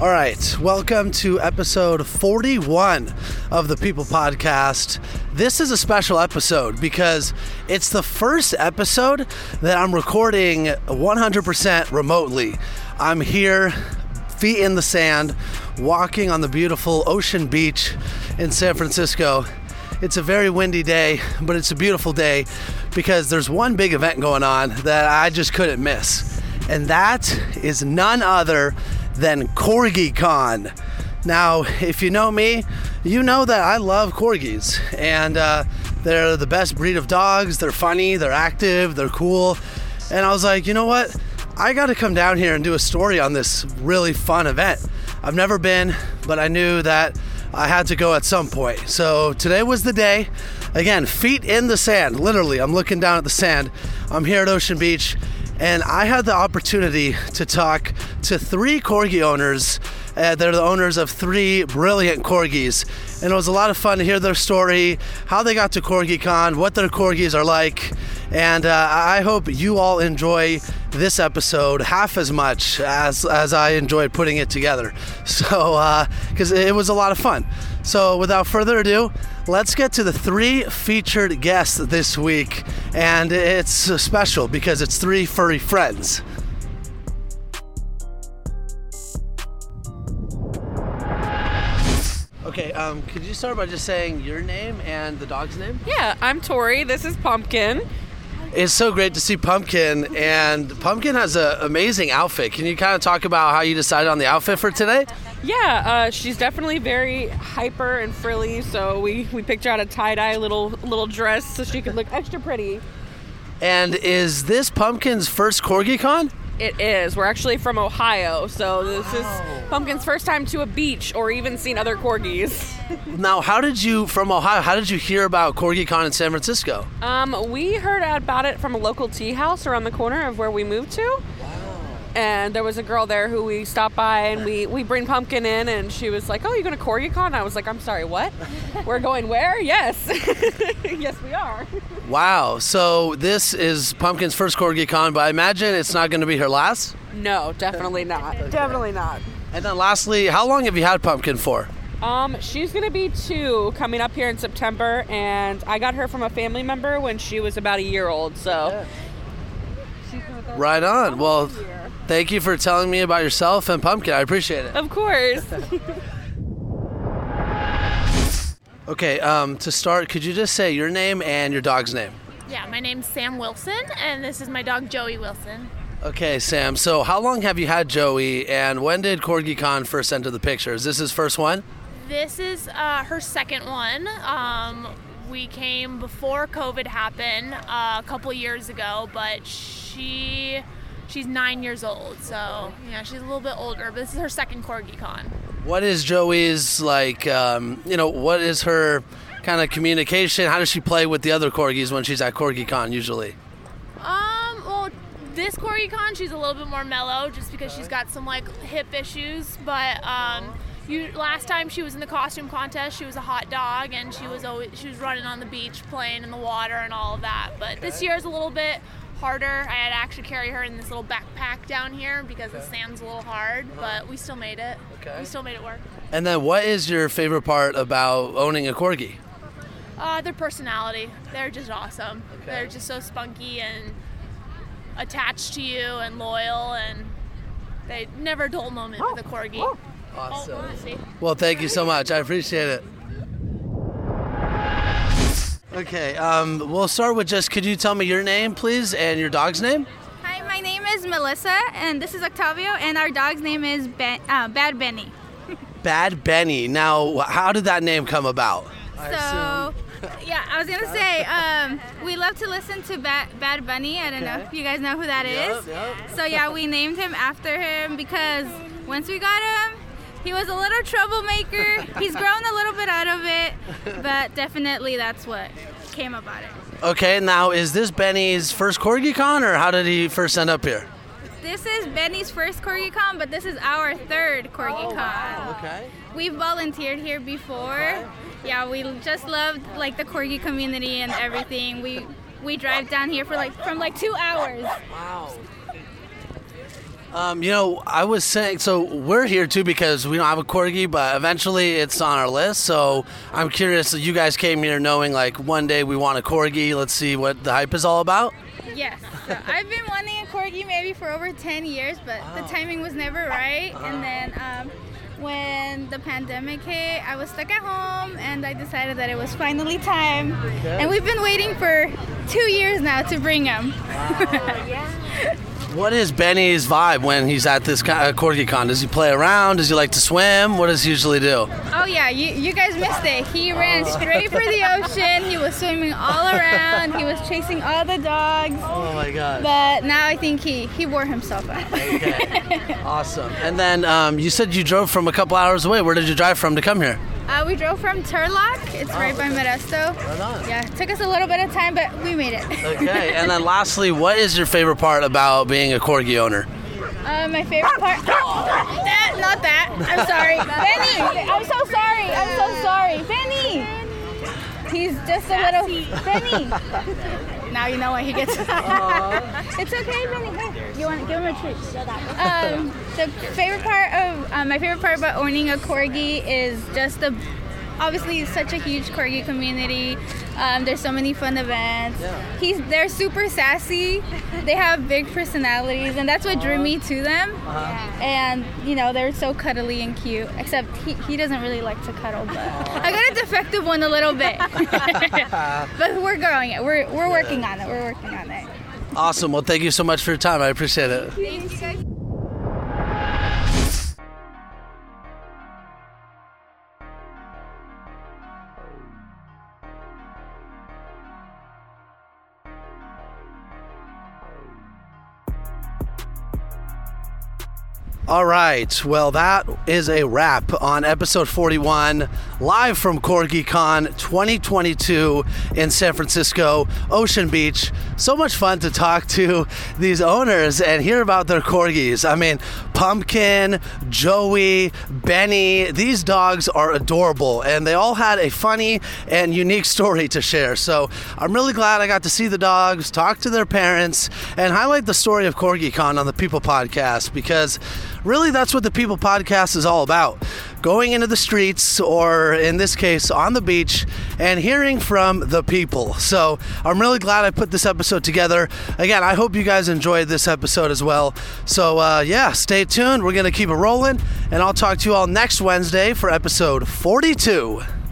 All right, welcome to episode 41 of the People Podcast. This is a special episode because it's the first episode that I'm recording 100% remotely. I'm here, feet in the sand, walking on the beautiful ocean beach in San Francisco. It's a very windy day, but it's a beautiful day because there's one big event going on that I just couldn't miss. And that is none other than Corgi Con. Now, if you know me, you know that I love corgis, and uh, they're the best breed of dogs. They're funny, they're active, they're cool. And I was like, you know what? I got to come down here and do a story on this really fun event. I've never been, but I knew that I had to go at some point. So today was the day. Again, feet in the sand, literally. I'm looking down at the sand. I'm here at Ocean Beach, and I had the opportunity to talk to three corgi owners. Uh, they're the owners of three brilliant corgis, and it was a lot of fun to hear their story, how they got to CorgiCon, what their corgis are like, and uh, I hope you all enjoy this episode half as much as as I enjoyed putting it together. So, because uh, it was a lot of fun. So, without further ado, let's get to the three featured guests this week, and it's special because it's three furry friends. Okay, um, could you start by just saying your name and the dog's name? Yeah, I'm Tori. This is Pumpkin. It's so great to see Pumpkin, and Pumpkin has an amazing outfit. Can you kind of talk about how you decided on the outfit for today? Yeah, uh, she's definitely very hyper and frilly. So we, we picked her out a tie dye little little dress so she could look extra pretty. And is this Pumpkin's first Corgi Con? It is. We're actually from Ohio, so this is Pumpkin's first time to a beach or even seen other corgis. Now, how did you from Ohio? How did you hear about Corgi Con in San Francisco? Um, we heard about it from a local tea house around the corner of where we moved to. Wow. And there was a girl there who we stopped by and we, we bring Pumpkin in and she was like, Oh, you're going to CorgiCon? I was like, I'm sorry, what? We're going where? Yes. yes, we are. Wow. So this is Pumpkin's first Corgi Con, but I imagine it's not going to be her last. No, definitely not. Definitely not. And then lastly, how long have you had Pumpkin for? Um, she's gonna be two coming up here in September, and I got her from a family member when she was about a year old. So, she's with us Right on. Well, almost thank you for telling me about yourself and Pumpkin. I appreciate it. of course. Okay, um, to start, could you just say your name and your dog's name? Yeah, my name's Sam Wilson, and this is my dog Joey Wilson. Okay, Sam. So, how long have you had Joey, and when did Corgi Con first enter the picture? Is this his first one? This is uh, her second one. Um, we came before COVID happened uh, a couple years ago, but she she's nine years old, so yeah, she's a little bit older. But this is her second corgi con. What is Joey's like? Um, you know, what is her kind of communication? How does she play with the other corgis when she's at Corgi Con usually? Um, well, this corgi con she's a little bit more mellow, just because she's got some like hip issues. But um, you last time she was in the costume contest, she was a hot dog, and she was always she was running on the beach, playing in the water, and all of that. But this year is a little bit harder. I had to actually carry her in this little backpack down here because the sand's a little hard, but we still made it. Okay. We still made it work. And then, what is your favorite part about owning a corgi? Uh, their personality. They're just awesome. They're just so spunky and attached to you and loyal and they never a dull moment with a corgi. Awesome. Oh. Well, thank you so much. I appreciate it. Okay, um, we'll start with just could you tell me your name, please, and your dog's name? Hi, my name is Melissa, and this is Octavio, and our dog's name is ben, uh, Bad Benny. Bad Benny. Now, how did that name come about? So, yeah, I was gonna say, um, we love to listen to Bad, Bad Bunny. I don't know if you guys know who that is. Yep, yep. So yeah, we named him after him because once we got him, he was a little troublemaker. He's grown a little bit out of it, but definitely that's what came about it. Okay, now is this Benny's first Corgi Con, or how did he first end up here? This is Benny's first Corgi Con, but this is our third Corgi Con. Oh, okay. We've volunteered here before. Yeah, we just loved like the corgi community and everything. We we drive down here for like from like two hours. Wow. Um, you know, I was saying, so we're here too because we don't have a corgi, but eventually it's on our list. So I'm curious. That you guys came here knowing like one day we want a corgi. Let's see what the hype is all about. Yes. So I've been wanting a corgi maybe for over 10 years, but the timing was never right. And then um, when the pandemic hit, I was stuck at home and I decided that it was finally time. And we've been waiting for two years now to bring him. What is Benny's vibe when he's at this ki- uh, corgi con? Does he play around? Does he like to swim? What does he usually do? Oh yeah, you, you guys missed it. He ran straight for the ocean. He was swimming all around. He was chasing all the dogs. Oh my god. But now I think he, he wore himself out. Okay. awesome. And then um, you said you drove from a couple hours away. Where did you drive from to come here? Uh, we drove from Turlock. It's right by Modesto. Right on. Yeah, it took us a little bit of time, but we made it. Okay. and then lastly, what is your favorite part about being a corgi owner? Uh, my favorite part. that, not that. I'm sorry, Benny. I'm so sorry. I'm so sorry, Benny. He's just a little Benny. Now you know why he gets. it's okay, Benny. Hey, you want to give him a treat? Um, the favorite part of um, my favorite part about owning a corgi is just the obviously such a huge corgi community. Um, there's so many fun events. Yeah. He's they're super sassy. They have big personalities, and that's what drew me to them. And you know they're so cuddly and cute. Except he, he doesn't really like to cuddle, but I got a defective one a little bit. but we're growing it. We're we're working on it. We're working on it. Awesome. Well, thank you so much for your time. I appreciate it. All right. Well, that is a wrap on episode 41, live from CorgiCon 2022 in San Francisco, Ocean Beach. So much fun to talk to these owners and hear about their corgis. I mean, Pumpkin, Joey, Benny, these dogs are adorable and they all had a funny and unique story to share. So I'm really glad I got to see the dogs, talk to their parents, and highlight the story of CorgiCon on the People Podcast because really that's what the People Podcast is all about. Going into the streets, or in this case, on the beach, and hearing from the people. So I'm really glad I put this episode together. Again, I hope you guys enjoyed this episode as well. So uh, yeah, stay tuned. We're going to keep it rolling, and I'll talk to you all next Wednesday for episode 42.